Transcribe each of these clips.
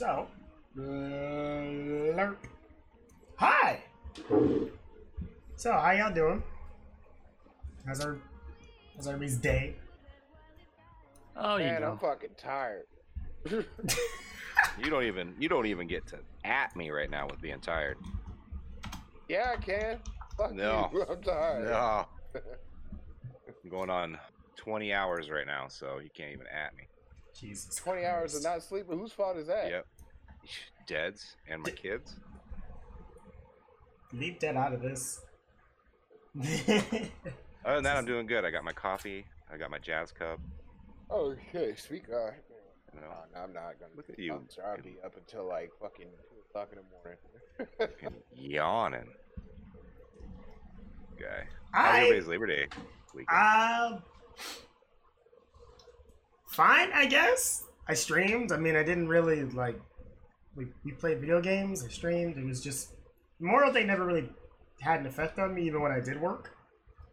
So, lerp. Hi. So, how y'all doing? How's our how's everybody's day? Oh, you Man, know. I'm fucking tired. You don't even you don't even get to at me right now with being tired. Yeah, I can. Fuck No. you. I'm tired. No. I'm going on 20 hours right now, so you can't even at me. Jesus. 20 hours of not sleeping. Whose fault is that? Yep. Deads and my kids. Leave dead out of this. Other than that, I'm doing good. I got my coffee. I got my jazz cup. Oh, okay. Speak. Uh, You know, no, no, I'm not gonna. Look at you. I'm sorry. I'll be up until like fucking two o'clock in the morning. yawning. Guy. How's I everybody's Labor Day weekend? uh fine, I guess. I streamed. I mean, I didn't really like. We we played video games. I streamed. It was just Memorial Day never really had an effect on me, even when I did work.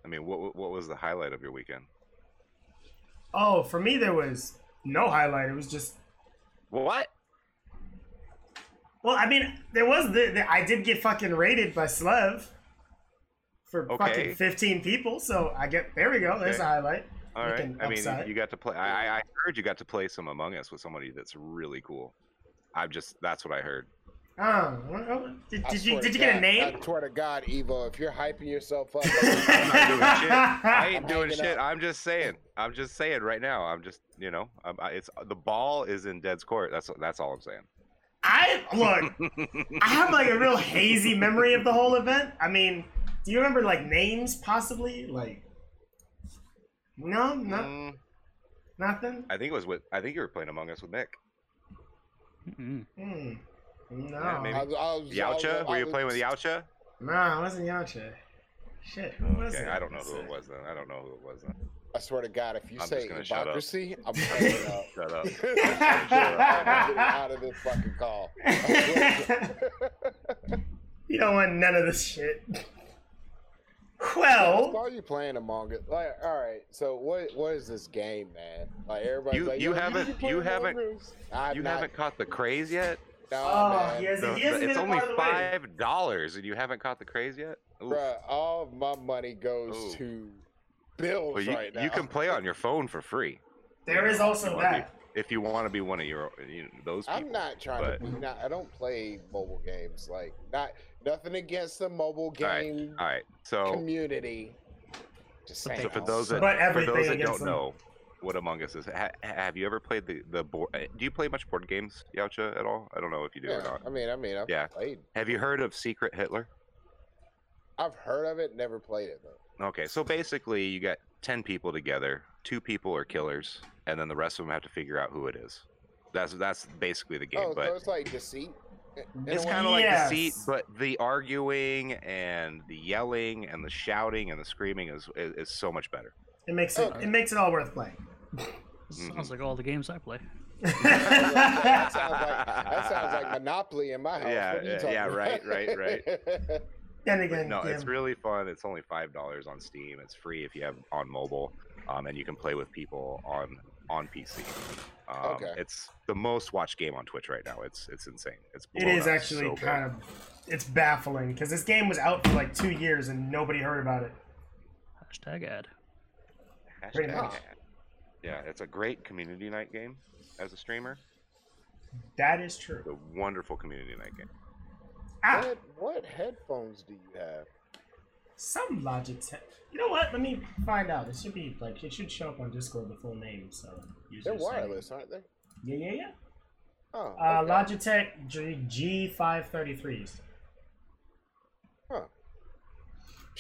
I mean, what what was the highlight of your weekend? Oh, for me there was no highlight. It was just What? well, I mean, there was the, the I did get fucking raided by Slev for Okay. fucking fifteen people. So I get there we go. There's a highlight. All You right. can I mean, upside. you got to play. I, I I heard you got to play some Among Us with somebody that's really cool. I'm just that's what I heard. Oh, well, did, I did you did to you get a God- name? I swear to God, Evo, if you're hyping yourself up, I'm not doing shit. I ain't I'm doing shit. up. I'm just saying. I'm just saying right now. I'm just you know. I'm, I, it's the ball is in Dead's court. That's that's all I'm saying. I look. I have like a real hazy memory of the whole event. I mean, do you remember like names possibly? Like, no, no, Mm, nothing. I think it was with. I think you were playing Among Us with Nick. Mm-mm. Hmm. No, Yeah, maybe. I was, I was, I Yautja? was- Were you was- playing with Yautja? no, I wasn't Yautja. Shit, who was Okay, it? I don't know who it was then. I don't know who it was then. I swear to God, if you I'm say just gonna shut up. democracy, I'm hanging up. Shut up. I'm getting out of this fucking call. you don't want none of this shit. Well, Why are you playing Among Us? Like, all right, so what? What is this game, man? Like everybody's You- like, you "Yo, haven't- can play you haven't- I've You not, haven't caught the craze yet. No, Oh, man. he has- The- he hasn't it's been a only part of the way. five dollars, and you haven't caught the craze yet. Oof. Bruh, all of my money goes Ooh. to bills Well, you, right now. you can play on your phone for free there is also You wanna be- that. if you want to be one of your you know, those people. I'm not trying but- to be. Not, I don't play mobile games. Like, not nothing against the mobile game All right, so community. Just saying. so for those that for those that don't them. know what Among Us is, ha, have you ever played the the board? uh, Do you play much board games, Yautja, at all? I don't know if you do or not. I mean, I mean, I've Yeah. played. Have you heard of Secret Hitler? I've heard of it, never played it though. Okay, so basically, you got ten people together. Two people are killers, and then the rest of them have to figure out who it is. That's that's basically the game. oh, but so it's like deceit. In a it's kind of like Yes. seat, but the arguing and the yelling and the shouting and the screaming is is, is so much better. It makes it. Okay. It makes it all worth playing. Sounds like all the games I play. that, sounds like, that sounds like Monopoly in my house. Yeah, What are you yeah, talking yeah, right, about? right, right. then again, no, yeah. it's really fun. It's only five dollars on Steam. It's free if you have on mobile, um, and you can play with people on on PC. Um, Okay. It's the most watched game on Twitch right now. It's it's insane. It's It blown is up actually so big. kind of. It's baffling because this game was out for like two years and nobody heard about it. Hashtag ad. pretty Hashtag much. ad. Yeah, it's a great community night game as a streamer. That is true. It's a wonderful community night game. Ah, What, what headphones do you have? Some Logitech. You know what? Let me find out. It should be like it should show up on Discord the full name. So They're wireless, aren't they? Yeah, yeah, yeah. Oh, Uh. Logitech G G five thirty threes. Huh.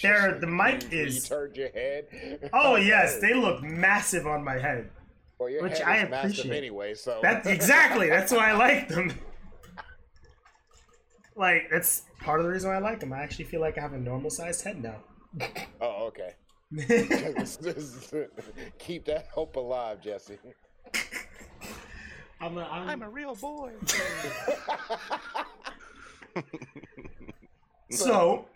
There, the mic is- You turned your head. Oh yes, they look massive on my head. well, which I appreciate. anyway. So That's exactly. That's why I like them. Like that's part of the reason why I like them. I actually feel like I have a normal sized head now. Oh, okay. Keep that hope alive, Jesse. I'm a, I'm, a real boy. so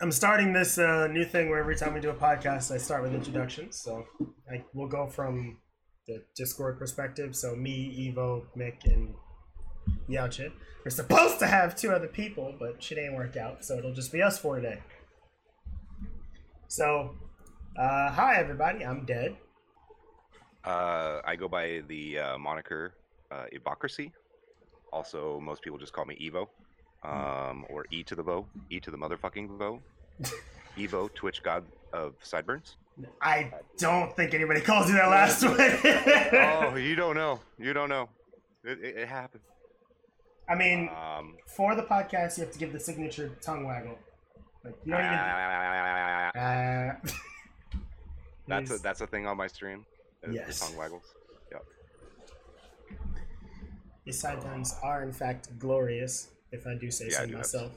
I'm starting this uh, new thing where every time we do a podcast, I start with introductions. So I, we'll go from the Discord perspective. So me, Evo, Mick, and Yautja. We're supposed to have two other people, but shit ain't worked out, so it'll just be us four today. So, uh, hi everybody, I'm dead. Uh, I go by the uh, moniker uh, Evocracy. Also, most people just call me Evo, um, or E to the Vo, E to the motherfucking Vo. Evo, Twitch god of sideburns. I don't think anybody calls you that last one. oh, you don't know. You don't know. It, it, it happened. I mean, Um, for the podcast, you have to give the signature tongue waggle. Like you don't even. Uh, that's a that's a thing on my stream. is the Yes. tongue waggles. Yep. His sideburns are in fact glorious, if I do say Yeah, I so do myself.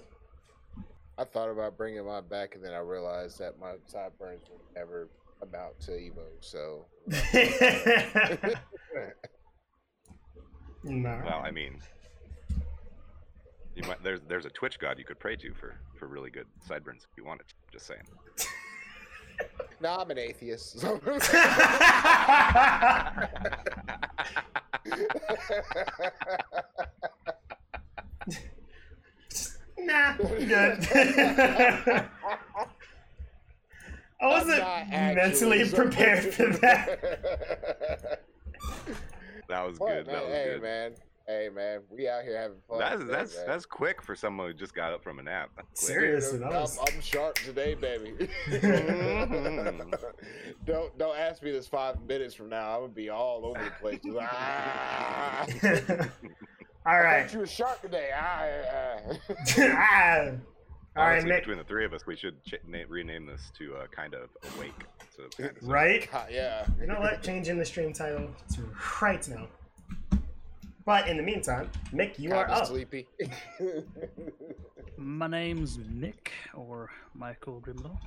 I thought about bringing mine back, and then I realized that my sideburns would never amount to Evo. So no. Well, I mean, you might there's there's a Twitch god you could pray to for for really good sideburns if you wanted. To, just saying. no, I'm an atheist. so- nah, I'm good. I wasn't mentally prepared for that. That was What, good. man? That was hey good. man, hey man, we out here having fun. That's today, that's man. that's quick for someone who just got up from a nap. That's quick. Serious. Dude, that I'm, I'm sharp today, baby. Mhm. don't don't ask me this five minutes from now. I'm gonna be all over the place. Ah, All I right. thought you were sharp today. Ah, ah. All right, Honestly, Nick. between the three of us, we should ch- na- rename this to uh, kind of awake. So kind of Right? God, yeah. You know what? Changing the stream title to right now. But in the meantime, Mick, you are Kinda up. sleepy. My name's Mick, or Michael Grimlow,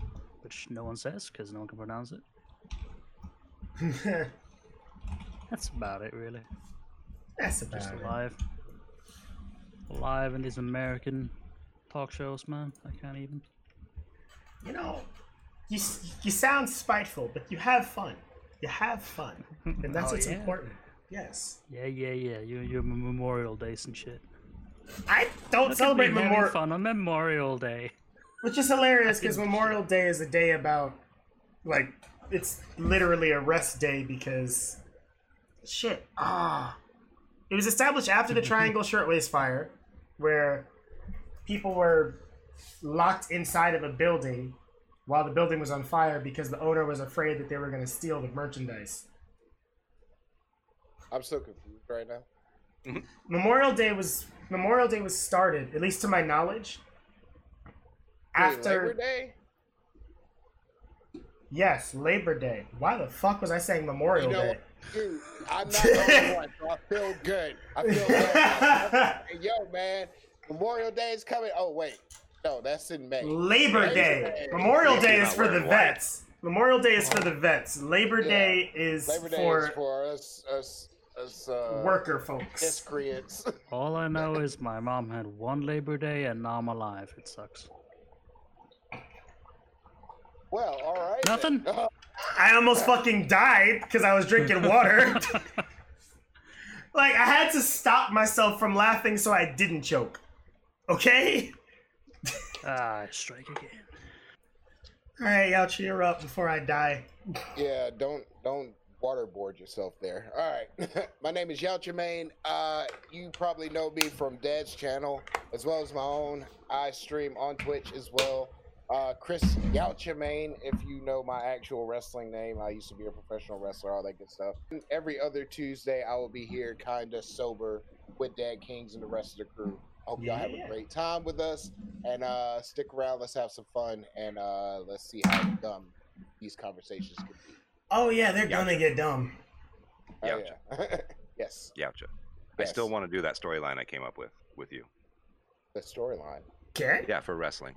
which no one says because no one can pronounce it. That's about it, really. That's about Just it. alive. Alive in these American talk shows, man. I can't even. You know, you you sound spiteful, but you have fun. You have fun, and that's Oh, what's yeah? important. Yes, Yeah, yeah, yeah. You, you Memorial Days and shit. I don't Look celebrate Memorial, fun on Memorial Day. which is hilarious because Memorial Day is a day about, like, it's literally a rest day because, shit, ah, it was established after the Triangle Shirtwaist Fire, where people were locked inside of a building while the building was on fire because the owner was afraid that they were going to steal the merchandise. I'm so confused right now. Mm-hmm. Memorial Day was Memorial Day was started, at least to my knowledge, Wait, after Labor Day. yes, Labor Day. Why the fuck was I saying Memorial You know Day? Dude, I'm not the one, so I feel good. I feel good. Yo, man, Memorial Day is coming. Oh wait, no, that's in May. Labor Labor Day. Day. Memorial You're Day is for the wearing white. vets. Memorial Day is for the vets. Labor Yeah. Day is Labor Day for, is for us, us, us uh, worker folks. miscreants. All I know is my mom had one Labor Day and now I'm alive. It sucks. well, all right. Nothing? then. I almost fucking died because I was drinking water. like I had to stop myself from laughing so I didn't choke. Okay? ah, strike again. Alright, y'all cheer up before I die. Yeah, don't don't waterboard yourself there. All right, my name is Yao Jermaine. Uh, you probably know me from Dad's channel as well as my own. I stream on Twitch as well. Uh, Chris Yao Jermaine, if you know my actual wrestling name, I used to be a professional wrestler, all that good stuff. Every other Tuesday, I will be here, kinda sober, with Dad Kings and the rest of the crew. I hope y'all have a great time with us, and uh, stick around. Let's have some fun, and uh, let's see how dumb these conversations can be. Oh yeah, they're Yeah. gonna get dumb. Oh, Yautja. yeah. yes, Yautja. I still want to do that storyline I came up with with you. the storyline. Okay. Yeah, for wrestling.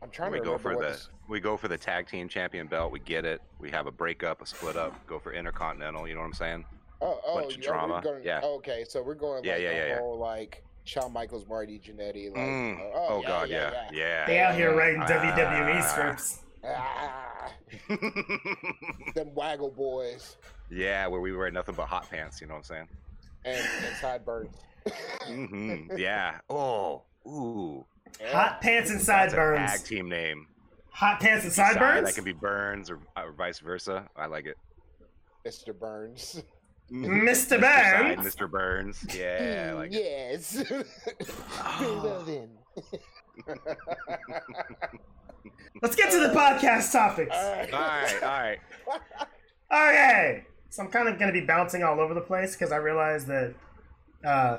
I'm trying we to go for the this- we go for the tag team champion belt. We get it. We have a breakup, a split up. Go for intercontinental. You know what I'm saying? oh oh bunch of you- are drama. going- Yeah. oh, okay, so we're going Yeah, like yeah, the yeah, yeah. whole like Shawn Michaels, Marty Jannetty. Like, Mm. uh, Oh, yeah, God, yeah, yeah, yeah. They out here writing Ah. WWE scripts. Ah, them waggle boys yeah, where we wear nothing but hot pants. You know what I'm saying? and, and sideburns. hmm Yeah. Oh. Ooh. Hot pants and That's a tag team name. Hot pants and Side, sideburns. That can be Burns or, or vice versa. I like it. Mr. Burns. Mr. Burns. Mr. Burns. Yeah, like yes. Well then. Let's get to the podcast topics. All right. All right, all right. Okay. So I'm kind of going to be bouncing all over the place because I realized that uh,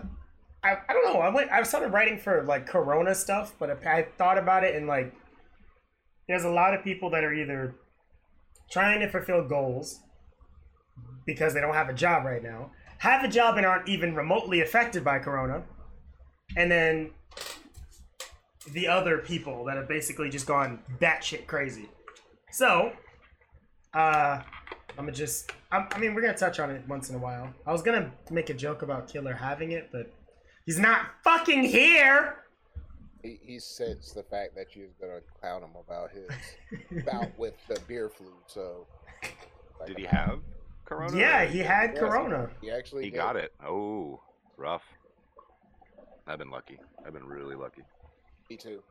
I, I don't know. I went. I started writing for like Corona stuff, but I, I thought about it and like there's a lot of people that are either trying to fulfill goals because they don't have a job right now, have a job and aren't even remotely affected by Corona, and then the other people that have basically just gone batshit crazy. So, uh, I'm gonna just. I, I mean, we're gonna touch on it once in a while. I was gonna make a joke about Killer having it, but he's not fucking here. He, he sensed the fact that you was gonna clown him about his bout with the beer flu. So, like, Did he have Corona? Yeah, he had Yes, Corona. He actually He did. got it. Oh, rough. I've been lucky. I've been really lucky. Me too.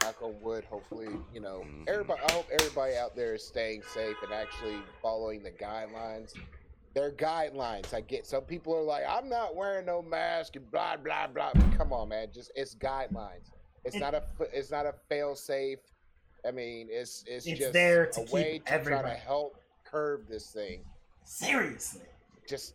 Knock on wood. Hopefully, you know, Mhm. everybody. I hope everybody out there is staying safe and actually following the guidelines. They're guidelines. I get some people are like, I'm not wearing no mask and blah blah blah. Come on, man. Just it's guidelines. It's It- not a. f- It's not a fail safe. I mean, it's it's, It's just there to a keep way to try to help curb this thing. Seriously. Just,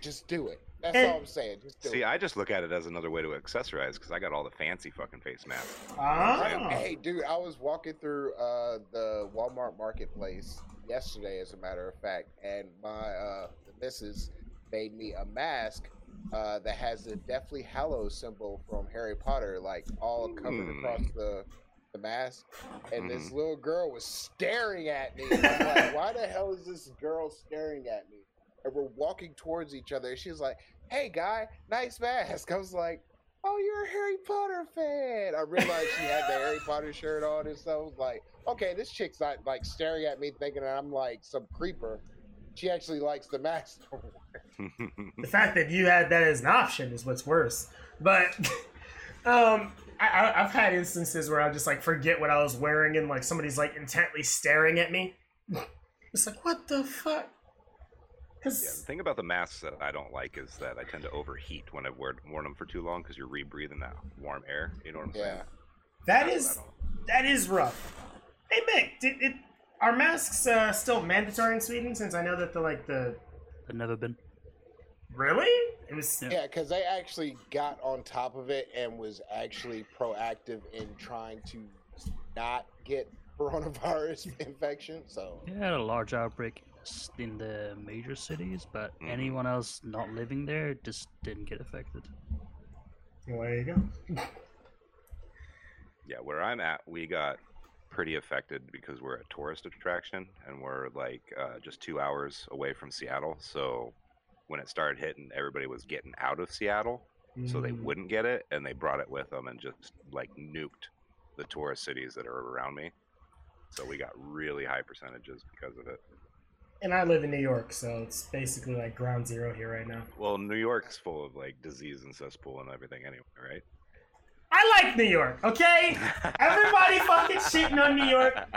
just do it. That's And- all I'm saying. Just See, it. I just look at it as another way to accessorize because I got all the fancy fucking face masks. Ah. Hey, dude, I was walking through uh, the Walmart marketplace yesterday, as a matter of fact, and my uh, the missus made me a mask uh, that has the Deathly Hallows symbol from Harry Potter, like all covered Hmm. across the the mask. And this Mhm. little girl was staring at me. I'm like, why the hell is this girl staring at me? And we're walking towards each other. She was like, "Hey, guy, nice mask." I was like. Oh, you're a Harry Potter fan. I realized she had the Harry Potter shirt on and stuff. I was like, okay, this chick's not like staring at me thinking that I'm like some creeper. She actually likes the mask. The fact that you had that as an option is what's worse. But um, I, I, I've had instances where I just like forget what I was wearing and like somebody's like intently staring at me. It's like what the fuck? Yeah, the thing about the masks that I don't like is that I tend to overheat when I've worn, worn them for too long because you're rebreathing that warm air. You know what I'm saying? Yeah. That is that is rough. Hey Mick, did it are masks uh, still mandatory in Sweden? Since I know that the like the I've never been. really it was Yeah. Yeah, because they actually got on top of it and was actually proactive in trying to not get coronavirus infection. So, Yeah, had a large outbreak s- in the major cities, but Mhm. anyone else not living there just didn't get affected. well, there you go. Yeah, where I'm at, we got pretty affected because we're a tourist attraction and we're like uh, just two hours away from Seattle. So when it started hitting, everybody was getting out of Seattle so they Mm. wouldn't get it, and they brought it with them and just like nuked the tourist cities that are around me. So we got really high percentages because of it. And I live in New York, so it's basically like ground zero here right now. Well, New York's full of like disease and cesspool and everything anyway, right? I like New York, okay? Everybody fucking shitting on New York.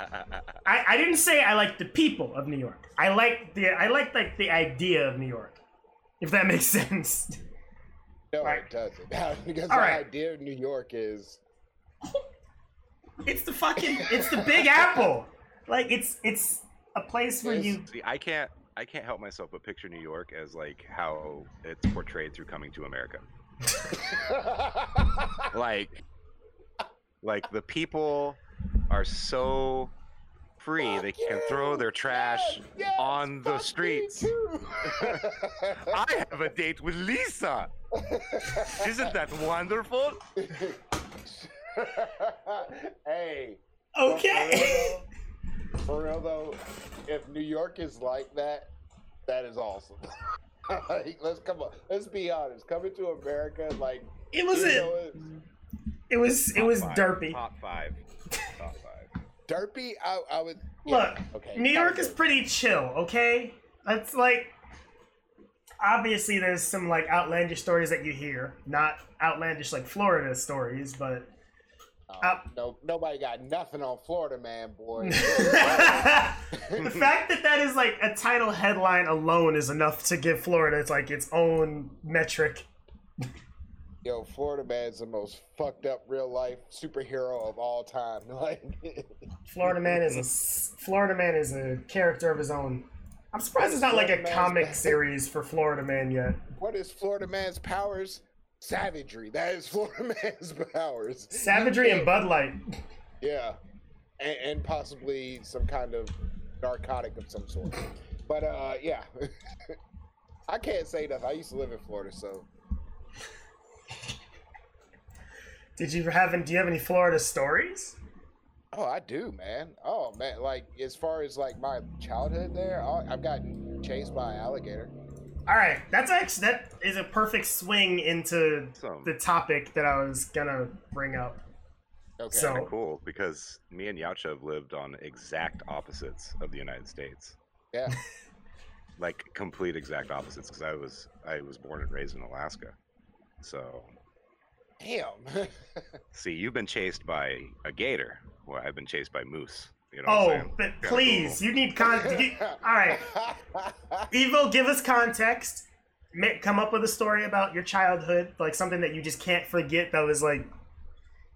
I, I didn't say I like the people of New York. I like the I like like the idea of New York. If that makes sense. no, Right. it doesn't. because All the right. idea of New York is It's the fucking it's the Big Apple. Like it's it's a place where you See, I can't I can't help myself but picture New York as like how it's portrayed through Coming to America. Like like the people are so free they Fuck can throw their trash Yes, yes, on the streets. I have a date with Lisa. Isn't that wonderful? hey. Okay. For real though, if New York is like that, that is awesome. like, let's come on. Let's be honest. Coming to America, like It was you it. know, it- It was it Top was five, derpy. Top five. Top five. derpy. I, I would Look, okay. New York is pretty chill, okay? That's like obviously there's some like outlandish stories that you hear, not outlandish like Florida stories, but Oh, Uh, no, nobody got nothing on Florida man, boy. the fact that that is like a title headline alone is enough to give Florida it's like its own metric. Yo, Florida man's the most fucked up real life superhero of all time. Like, Florida man is a Florida man is a character of his own. I'm surprised it's not like a Man's comic series for Florida man yet. what is Florida man's powers? Savagery. That is Florida man's powers. Savagery and Bud Light. Yeah, and, and possibly some kind of narcotic of some sort. But uh, yeah, I can't say nothing. I used to live in Florida, so Did you have any, do you have any Florida stories? oh, I do, man. Oh man, like as far as like my childhood there, I've gotten chased by an alligator. All right, that's actually that is a perfect swing into Some the topic that I was gonna bring up. Okay. So- kinda cool because me and Yautja have lived on exact opposites of the United States. yeah. Like complete exact opposites because I was I was born and raised in Alaska. So Damn. see, you've been chased by a gator. Well, I've been chased by moose. You know Oh, but Kinda please, cool. you need context. all right, Evo, give us context. Come up with a story about your childhood, like something that you just can't forget. That was like,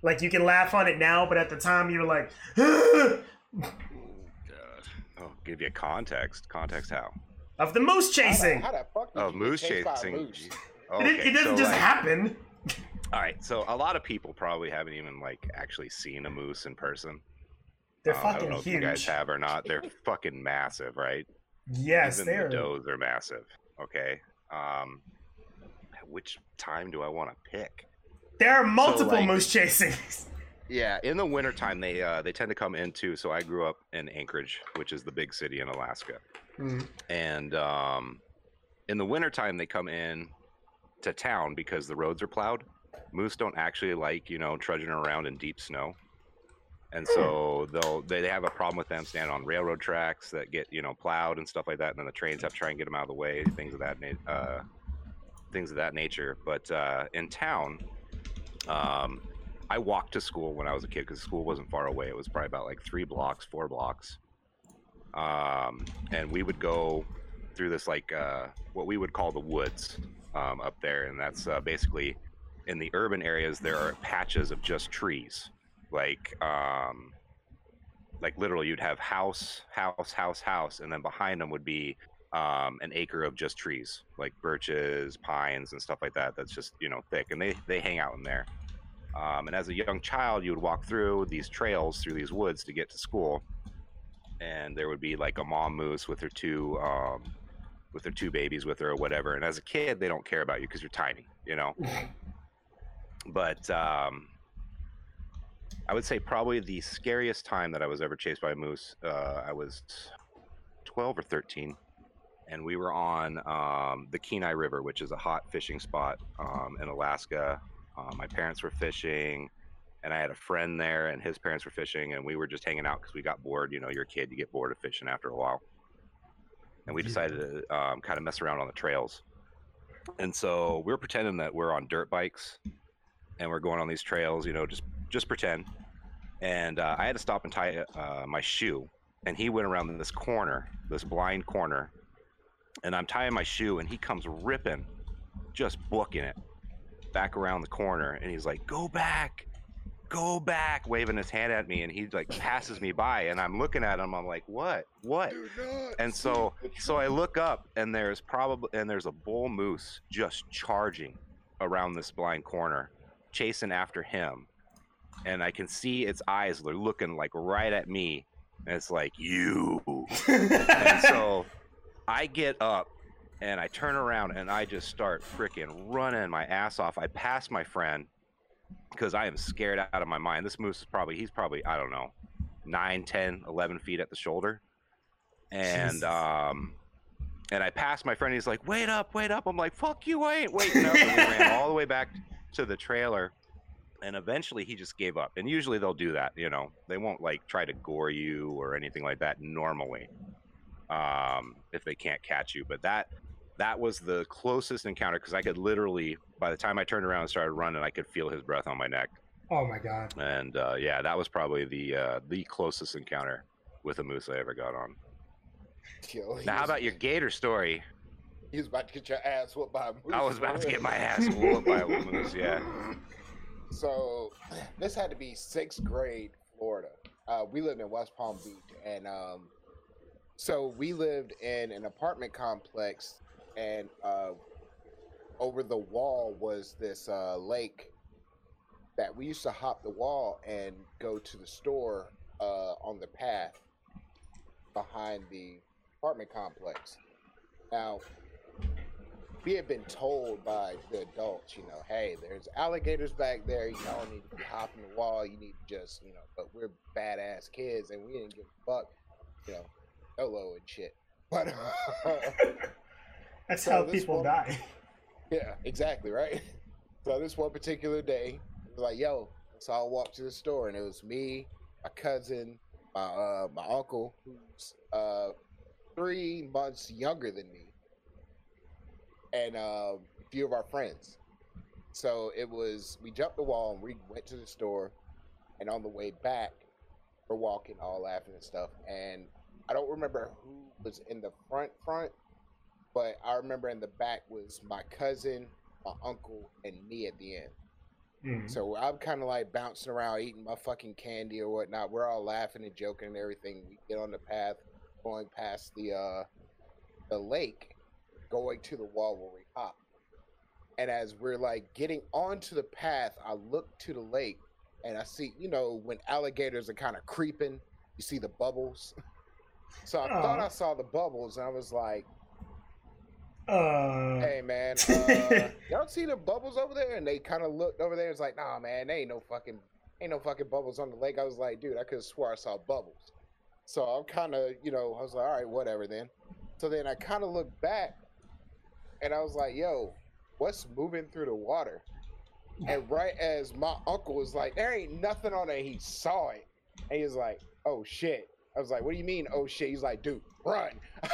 like you can laugh on it now, but at the time you were like, Oh, give you context. Context how? of the moose chasing. how the fuck did Oh, moose chased by a chasing. moose? It, it doesn't so, just like- happen. All right, so a lot of people probably haven't even like actually seen a moose in person. They're Um, I don't fucking know if you guys have or not. They're fucking massive, right? Yes, Even they're. the does are massive. Okay. Um, which time do I want to pick? There are multiple like- moose chasings. Yeah, in the wintertime they uh, they tend to come in too. So I grew up in Anchorage, which is the big city in Alaska, Hmm. and um, in the wintertime they come in to town because the roads are plowed. Moose don't actually like you know trudging around in deep snow, and so they'll they have a problem with them standing on railroad tracks that get you know plowed and stuff like that, and then the trains have to try and get them out of the way, things of that uh, things of that nature. But uh, in town, um, I walked to school when I was a kid because school wasn't far away. It was probably about like three blocks, four blocks. Um, and we would go through this like uh, what we would call the woods um, up there, and that's uh, basically in the urban areas there are patches of just trees, like um, like literally you'd have house, house, house, house, and then behind them would be um, an acre of just trees, like birches, pines, and stuff like that. That's just you know thick, and they they hang out in there. Um, and as a young child, you would walk through these trails through these woods to get to school, and there would be like a mom moose with her two um, with her two babies with her or whatever. And as a kid, they don't care about you because you're tiny, you know. but um, I would say probably the scariest time that I was ever chased by a moose. Uh, I was 12 or 13, and we were on um, the Kenai River, which is a hot fishing spot um, in Alaska. Uh, my parents were fishing, and I had a friend there, and his parents were fishing, and we were just hanging out because we got bored. You know, you're a kid, you get bored of fishing after a while. And we decided to um, kind of mess around on the trails. And so we are pretending that we're on dirt bikes, and we're going on these trails. You know, just just pretend. And uh, I had to stop and tie uh, my shoe, and he went around this corner, this blind corner, and I'm tying my shoe, and he comes ripping, just booking it back around the corner, and he's like, "Go back, go back," waving his hand at me, and he like passes me by, and I'm looking at him, I'm like, "What? What?" And so, so I look up, and there's probably and there's a bull moose just charging around this blind corner, chasing after him, and I can see its eyes. They're looking like right at me, and it's like you. And so, I get up and I turn around and I just start freaking running my ass off. I pass my friend because I am scared out of my mind. This moose is probably he's probably I don't know 9, 10, 11 feet at the shoulder, and Jesus. um. And I passed my friend. He's like, "Wait up, wait up!" I'm like, "Fuck you, I ain't waiting up." And we ran all the way back to the trailer, and eventually he just gave up. And usually they'll do that. You know, they won't like try to gore you or anything like that normally, um, if they can't catch you. But that that was the closest encounter because I could literally, by the time I turned around and started running, I could feel his breath on my neck. Oh my god. And uh, yeah, that was probably the uh, the closest encounter with a moose I ever got on. Yo, Now, how about your gator story? He was about to get your ass whooped by a moose. I was about to get my ass whooped by a moose. Yeah. So this had to be sixth grade Florida. Uh, we lived in West Palm Beach, and um, so we lived in an apartment complex, and uh, over the wall was this uh, lake that we used to hop the wall and go to the store uh, on the path behind the apartment complex. Now, we had been told by the adults, you know, hey, there's alligators back there. You don't need to be hopping the wall. You need to just, you know, but we're badass kids and we didn't give a fuck, you know, YOLO and shit. But That's So how people one- die. yeah, exactly, right? So this one particular day, it was like, yo, so I walked to the store and it was me, my cousin, my uh, my uncle, who's uh, three months younger than me, and uh, a few of our friends. So it was we jumped the wall and we went to the store, and on the way back, we're walking, all laughing and stuff. And I don't remember who was in the front front, but I remember in the back was my cousin, my uncle, and me at the end. Mhm. So I'm kind of like bouncing around, eating my fucking candy or whatnot. We're all laughing and joking and everything. We get on the path, going past the uh, the lake, going to the wall where we hop. And as we're like getting onto the path, I look to the lake and I see, you know, when alligators are kind of creeping, you see the bubbles. So I thought I saw the bubbles, and I was like, Uh, "Hey, man, uh, y'all see the bubbles over there?" And they kind of looked over there. It's like, "Nah, man, they ain't no fucking, ain't no fucking bubbles on the lake." I was like, "Dude, I could have swore I saw bubbles." So I'm kind of, you know, I was like, "All right, whatever then." So then I kind of looked back, and I was like, "Yo, what's moving through the water?" And right as my uncle was like, "There ain't nothing on it," he saw it, and he was like, "Oh shit." I was like, "What do you mean, oh shit?" He's like, "Dude, run."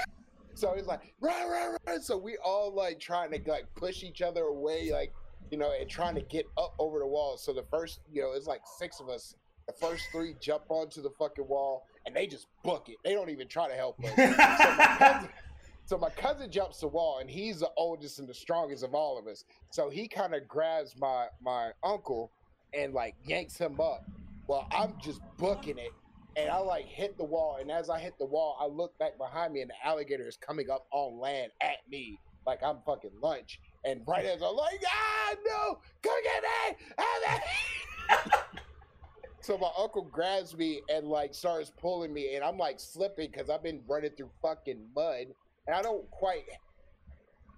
so he's like, "Run, run, run!" So we all like trying to like push each other away, like you know, and trying to get up over the wall. So the first, you know, it's like six of us. The first three jump onto the fucking wall, and they just book it. They don't even try to help us. so, my cousin, so my cousin jumps the wall, and he's the oldest and the strongest of all of us. So he kind of grabs my my uncle and like yanks him up. Well, I'm just booking it, and I like hit the wall. And as I hit the wall, I look back behind me, and the alligator is coming up on land at me like I'm fucking lunch. And right as I'm like, ah, no, come get me! Me!" so my uncle grabs me and like starts pulling me, and I'm like slipping because I've been running through fucking mud, and I don't quite.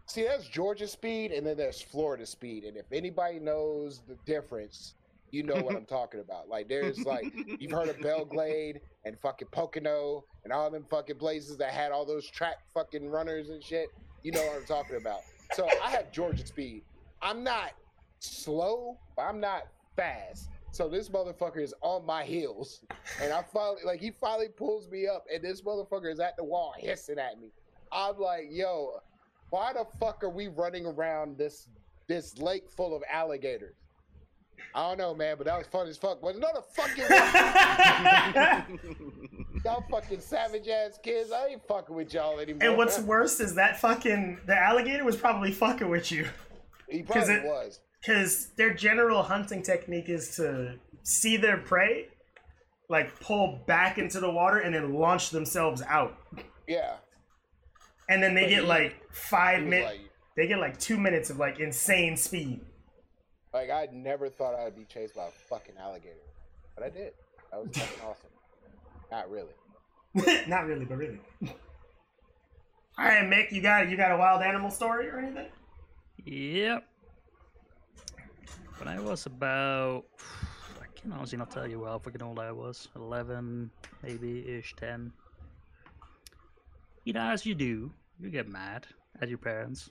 See, there's Georgia speed, and then there's Florida speed, and if anybody knows the difference, you know what I'm talking about. Like, there's like you've heard of Belle Glade and fucking Pocono and all them fucking places that had all those track fucking runners and shit. You know what I'm talking about. So I have Georgia speed. I'm not slow, but I'm not fast. So this motherfucker is on my heels, and I finally like he finally pulls me up, and this motherfucker is at the wall hissing at me. I'm like, yo, why the fuck are we running around this this lake full of alligators? I don't know, man, but that was fun as fuck. But another fucking y'all fucking savage ass kids. I ain't fucking with y'all anymore. and what's worse is that fucking the alligator was probably fucking with you he probably it- was. because their general hunting technique is to see their prey, like pull back into the water and then launch themselves out, Yeah. And then they But get he- like five He minutes. like, They get like two minutes of like insane speed. like I never thought I'd be chased by a fucking alligator, but I did. That was fucking awesome. Not really. Not really, but really. All right, Mick, you got you got a wild animal story or anything? Yep. When I was about, I can honestly not tell you how fucking old I was. 11, maybe ish, 10. You know, as you do, you get mad at your parents.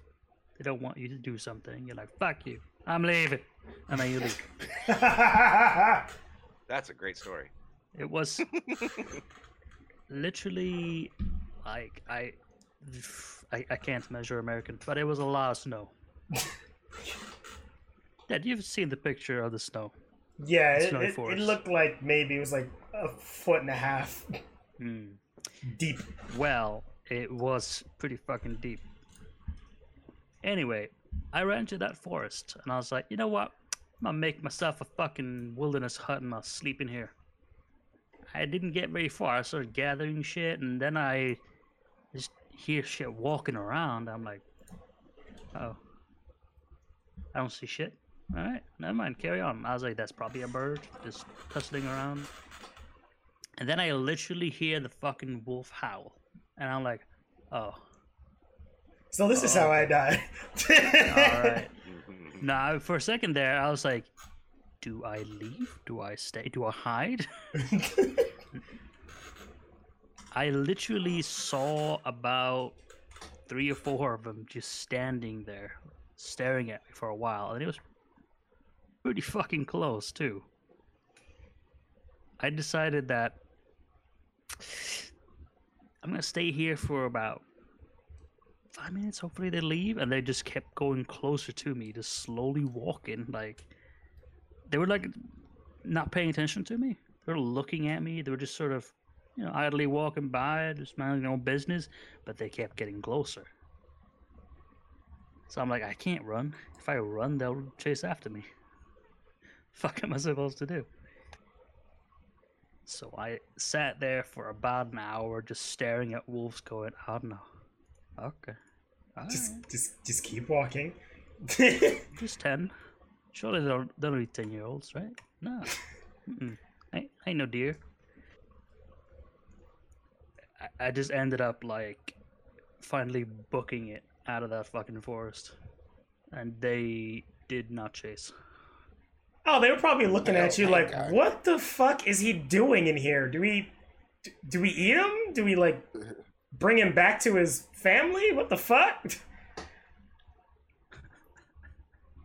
They don't want you to do something. You're like, fuck you, I'm leaving. And then you leave. That's a great story. It was literally like I I, I can't measure American, but it was a lot of snow. Dad, you've seen the picture of the snow. Yeah, It's it, it, it looked like maybe it was like a foot and a half Hmm. deep. Well, it was pretty fucking deep. Anyway, I ran into that forest and I was like, you know what? I'm gonna make myself a fucking wilderness hut and I'll sleep in here. I didn't get very far. I started gathering shit and then I just hear shit walking around. I'm like, oh, I don't see shit. All right, never mind. Carry on. I was like, that's probably a bird just tussling around. And then I literally hear the fucking wolf howl. And I'm like, oh, So this is Oh. how I oh, die. alright. Now, for a second there, I was like, do I leave? Do I stay? Do I hide? I literally saw about three or four of them just standing there, staring at me for a while. And it was pretty fucking close, too. I decided that I'm gonna stay here for about five minutes. Hopefully they leave, and they just kept going closer to me, just slowly walking. Like they were like not paying attention to me. They were looking at me. They were just sort of, you know, idly walking by, just minding their own business. But they kept getting closer. So I'm like, I can't run. If I run, they'll chase after me. Fuck am I supposed to do? So I sat there for about an hour, just staring at wolves, going, I don't know. Okay. Alright. just, just, just keep walking. Just 10. Surely they'll, they'll be 10 year olds, right? No. Mm-mm. I, I ain't no deer. I, I just ended up, like, finally booking it out of that fucking forest. And they did not chase. Oh, they were probably looking Oh, at you like, God. "What the fuck is he doing in here? Do we, do, do we eat him? Do we like bring him back to his family? What the fuck?"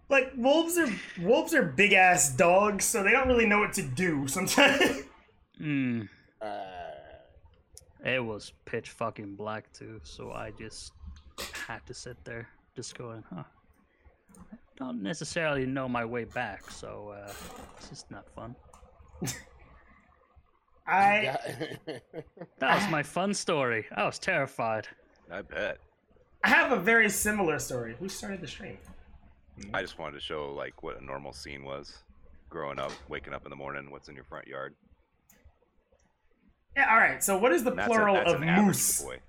Like wolves are wolves are big ass dogs, so they don't really know what to do sometimes. Mm, Uh, it was pitch fucking black, too, so I just had to sit there, just going, huh. I don't necessarily know my way back, so uh, it's just not fun. I yeah. That was my fun story. I was terrified. I bet. I have a very similar story. Who started the stream? I just wanted to show like what a normal scene was, growing up, waking up in the morning. What's in your front yard? Yeah, all right. So, what is the And that's a- plural that's of an average moose? boy.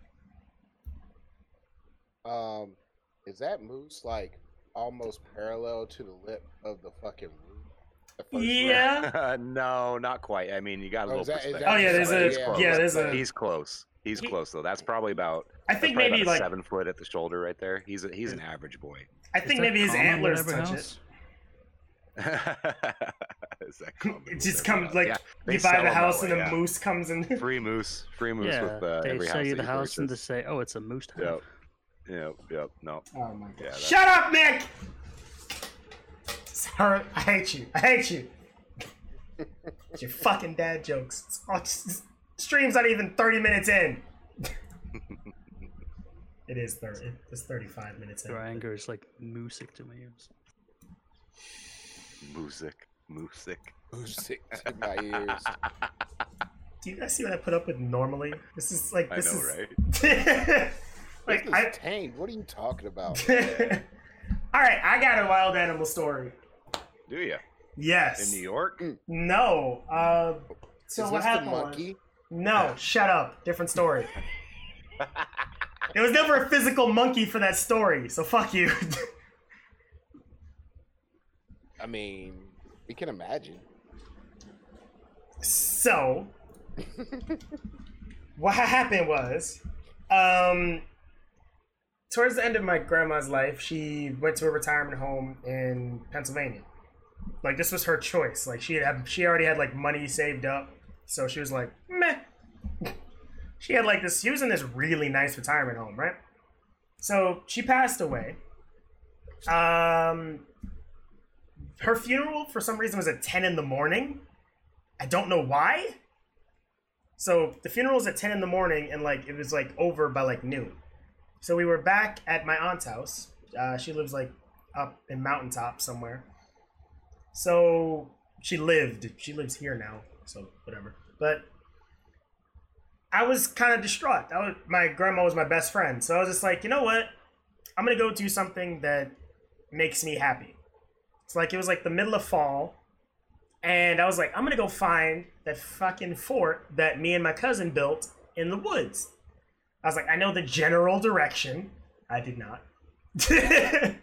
um, is that moose like almost parallel to the lip of the fucking roof? The first round? Yeah. no, not quite. I mean, you got a Oh, little is that- is perspective. that Oh, yeah, there's a- he's yeah, close. yeah, there's a- He's close. He's He- close though. That's probably about. I think maybe about like seven foot at the shoulder right there. He's a, he's an average boy. I think maybe his antlers every touch house? Is that common it. It just every comes house? like Yeah, you buy the the 'em that house and a yeah. moose comes in. Free moose, free moose yeah, with uh, they every sell house you the you house and they say, "Oh, it's a moose house." Yep, yep, yep. No, Oh my god! Yeah, Shut up, Nick. Sorry, I hate you. I hate you. It's your fucking dad jokes. It's all- it's- stream's not even thirty minutes in. it is thirty. It's thirty-five minutes in. Your anger is like music to my ears. music, music. Music to my ears. Do you guys see what I put up with normally? This is like this I this know, is right? Like This is I. tame. What are you talking about? All right, I got a wild animal story. Do you Yes. in New York? No. Uh, so is what this the happened? was- monkey? No, shut up. Different story. there was never a physical monkey for that story, so fuck you. I mean, we can imagine. so, what happened was, um, towards the end of my grandma's life, she went to a retirement home in Pennsylvania. Like this was her choice. Like she had, she already had like money saved up, so she was like, meh. she had like this. She was in this really nice retirement home, right? So she passed away. Um, her funeral for some reason was at ten in the morning. I don't know why. So the funeral was at ten in the morning, and like it was like over by like noon. So we were back at my aunt's house. Uh, she lives like up in mountaintop somewhere. So she lived. She lives here now. So whatever. But I was kind of distraught. That was, my grandma was my best friend. So I was just like, you know what? I'm gonna go do something that makes me happy. It's like it was like the middle of fall, and I was like, I'm gonna go find that fucking fort that me and my cousin built in the woods. I was like, I know the general direction. I did not.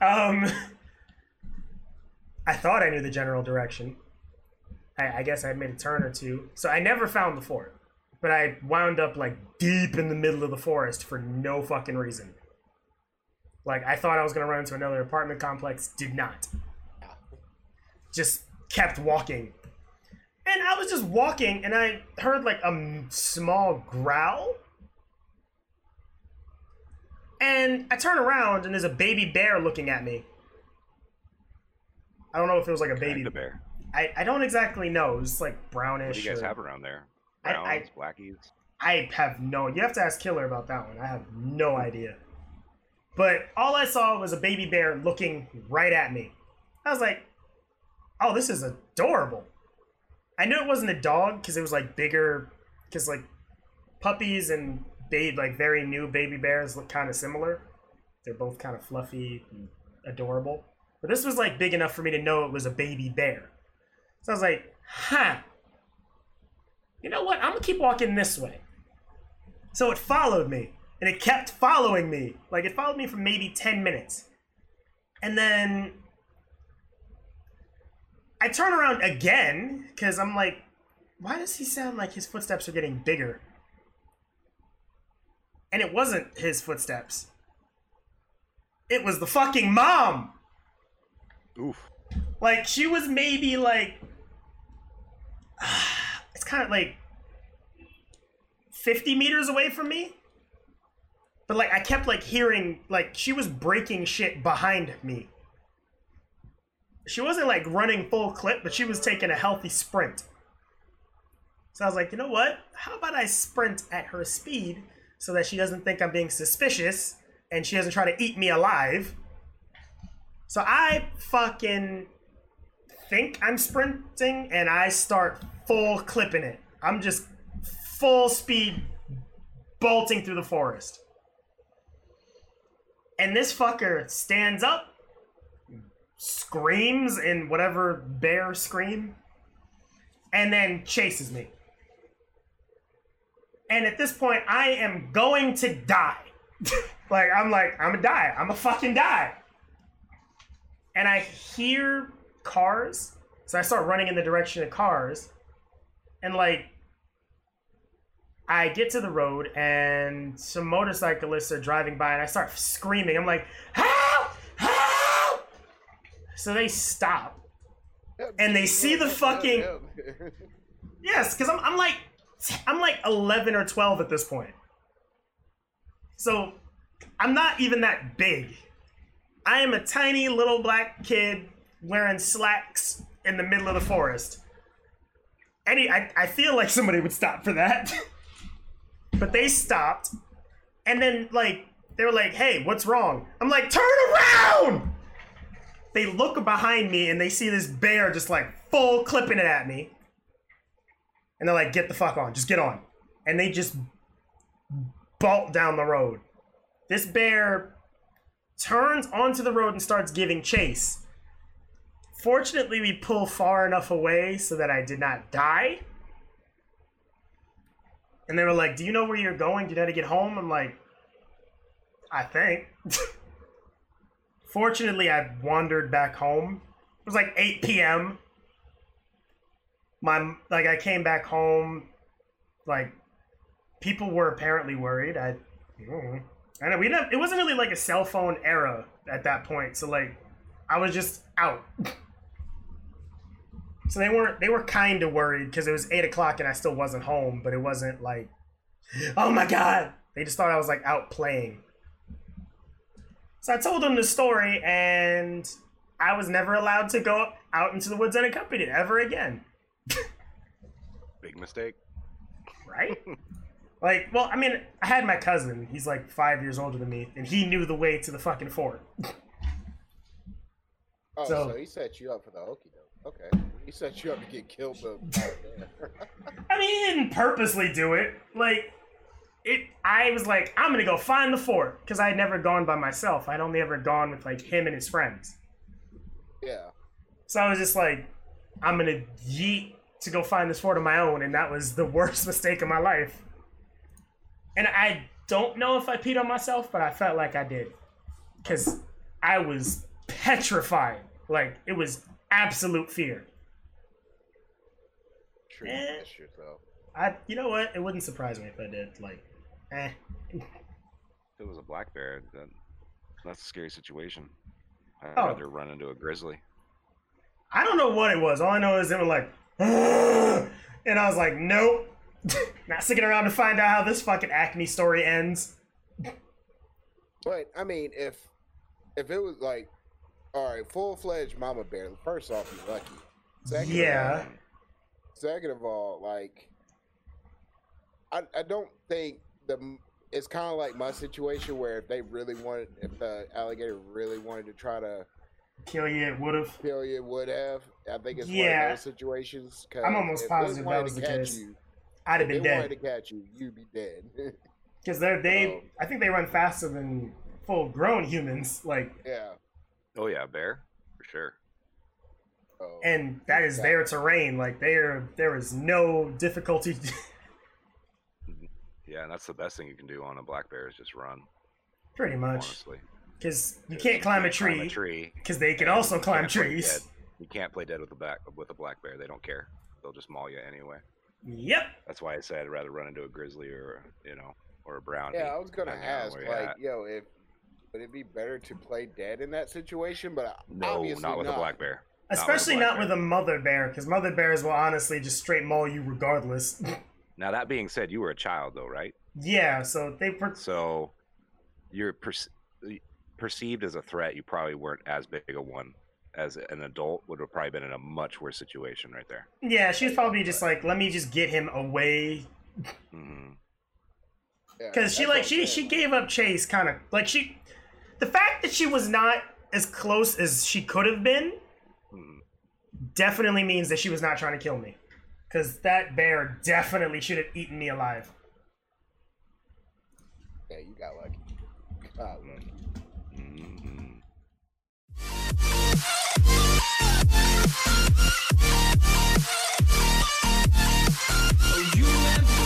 um, I thought I knew the general direction. I, I guess I made a turn or two. So I never found the fort. But I wound up like deep in the middle of the forest for no fucking reason. Like I thought I was gonna run into another apartment complex, did not. Just kept walking. And I was just walking and I heard like a small growl. And I turn around and there's a baby bear looking at me. I don't know if it was like a baby Panda bear. I, I don't exactly know. It's like brownish. What do you guys or- have around there? I- Browns, I- blackies. I have no. You have to ask Killer about that one. I have no idea. But all I saw was a baby bear looking right at me. I was like, "Oh, this is adorable." I knew it wasn't a dog because it was like bigger. Because like puppies and babe, like very new baby bears look kind of similar. They're both kind of fluffy and adorable. But this was like big enough for me to know it was a baby bear. So I was like, "Huh." You know what? I'm gonna keep walking this way. So it followed me, and it kept following me. Like it followed me for maybe 10 minutes. And then I turn around again, because I'm like, why does he sound like his footsteps are getting bigger? And it wasn't his footsteps. It was the fucking mom! Oof. Like she was maybe like it's kind of like 50 meters away from me. But like I kept like hearing like she was breaking shit behind me. She wasn't like running full clip, but she was taking a healthy sprint. So I was like, you know what? How about I sprint at her speed so that she doesn't think I'm being suspicious and she doesn't try to eat me alive? So I fucking think I'm sprinting and I start full clipping it. I'm just full speed bolting through the forest. And this fucker stands up, screams in whatever bear scream, and then chases me. And at this point, I am going to die. like, I'm like, I'm gonna die. I'm gonna fucking die and I hear cars. So I start running in the direction of cars. And like I get to the road and some motorcyclists are driving by and I start screaming. I'm like, "Help! Help!" So they stop. And they see the fucking- Yes, cuz I'm I'm like I'm like 11 or 12 at this point. So I'm not even that big. I am a tiny little black kid wearing slacks in the middle of the forest. Any, I, I feel like somebody would stop for that. but they stopped. And then, like, they were like, hey, what's wrong? I'm like, turn around! They look behind me and they see this bear just like full clipping it at me. And they're like, get the fuck on, just get on. And they just bolt down the road. This bear turns onto the road and starts giving chase. Fortunately, we pull far enough away so that I did not die. And they were like, Do you know where you're going? Do you know how to get home? I'm like, I think. Fortunately, I wandered back home. It was like 8 p.m. My like I came back home, like people were apparently worried. I, I know. We didn't. It wasn't really like a cell phone era at that point, so like I was just out. so they weren't. They were kind of worried because it was eight o'clock and I still wasn't home, but it wasn't like, oh my god. They just thought I was like out playing. So I told them the story, and I was never allowed to go out into the woods unaccompanied ever again. Big mistake. Right? Like, well, I mean, I had my cousin. He's like five years older than me, and he knew the way to the fucking fort. Oh, So- so, he set you up for the okey doke. Okay. He set you up to get killed. But, I mean, he didn't purposely do it. Like, it. I was like, I'm gonna go find the fort because I had never gone by myself. I'd only ever gone with like him and his friends. yeah. So I was just like, I'm gonna yeet to go find this fort on my own, and that was the worst mistake of my life. And I don't know if I peed on myself, but I felt like I did. Because I was petrified. Like, it was absolute fear. True. Eh. Yourself. I, you know what? It wouldn't surprise me if I did. Like, eh. If it was a black bear, then that's a scary situation. I'd Oh. rather run into a grizzly. I don't know what it was. All I know is it was like, and I was like, nope. Not sticking around to find out how this fucking Acme story ends. But I mean, if if it was like, all right, full fledged mama bear. First off, you're lucky. Second Yeah. Of all, second of all, like, I I don't think the it's kind of like my situation where if they really wanted, if the alligator really wanted to try to Kill you, would have. kill you, would have. I think it's one Yeah. of those situations. 'cause I'm almost if positive they that was to the catch case. You, I'd have if been they wanted dead. to catch you, you'd be dead. Because they're they. Oh. I think they run faster than full grown humans. Like, yeah. Oh yeah, bear for sure. Oh. and that is their terrain. Like, there there is no difficulty. Mm-hmm. Yeah, and that's the best thing you can do on a black bear is just run. Pretty much, Honestly, because you can't climb a Climb a tree. tree. Because they can also climb trees. You can't play dead with a black with a black bear. They don't care. They'll just maul you anyway. Yep. That's why I said I'd rather run into a grizzly or you know or a brown. Yeah, I was gonna ask, like, at. yo, if would it be better to play dead in that situation? But uh, no, obviously not with a black bear. Not with a Especially black not bear. with a mother bear, because mother bears will honestly just straight maul you regardless. Now that being said, you were a child though, right? yeah, so they. Per- So you're perce- perceived as a threat. You probably weren't as big a one as an adult would have probably been in a much worse situation right there. yeah, she was probably just like, let me just get him away hmm Yeah, because she like she saying. she gave up chase kind of like she the fact that she was not as close as she could have been hmm definitely means that she was not trying to kill me because that bear definitely should have eaten me alive Yeah, you got lucky. Got lucky. World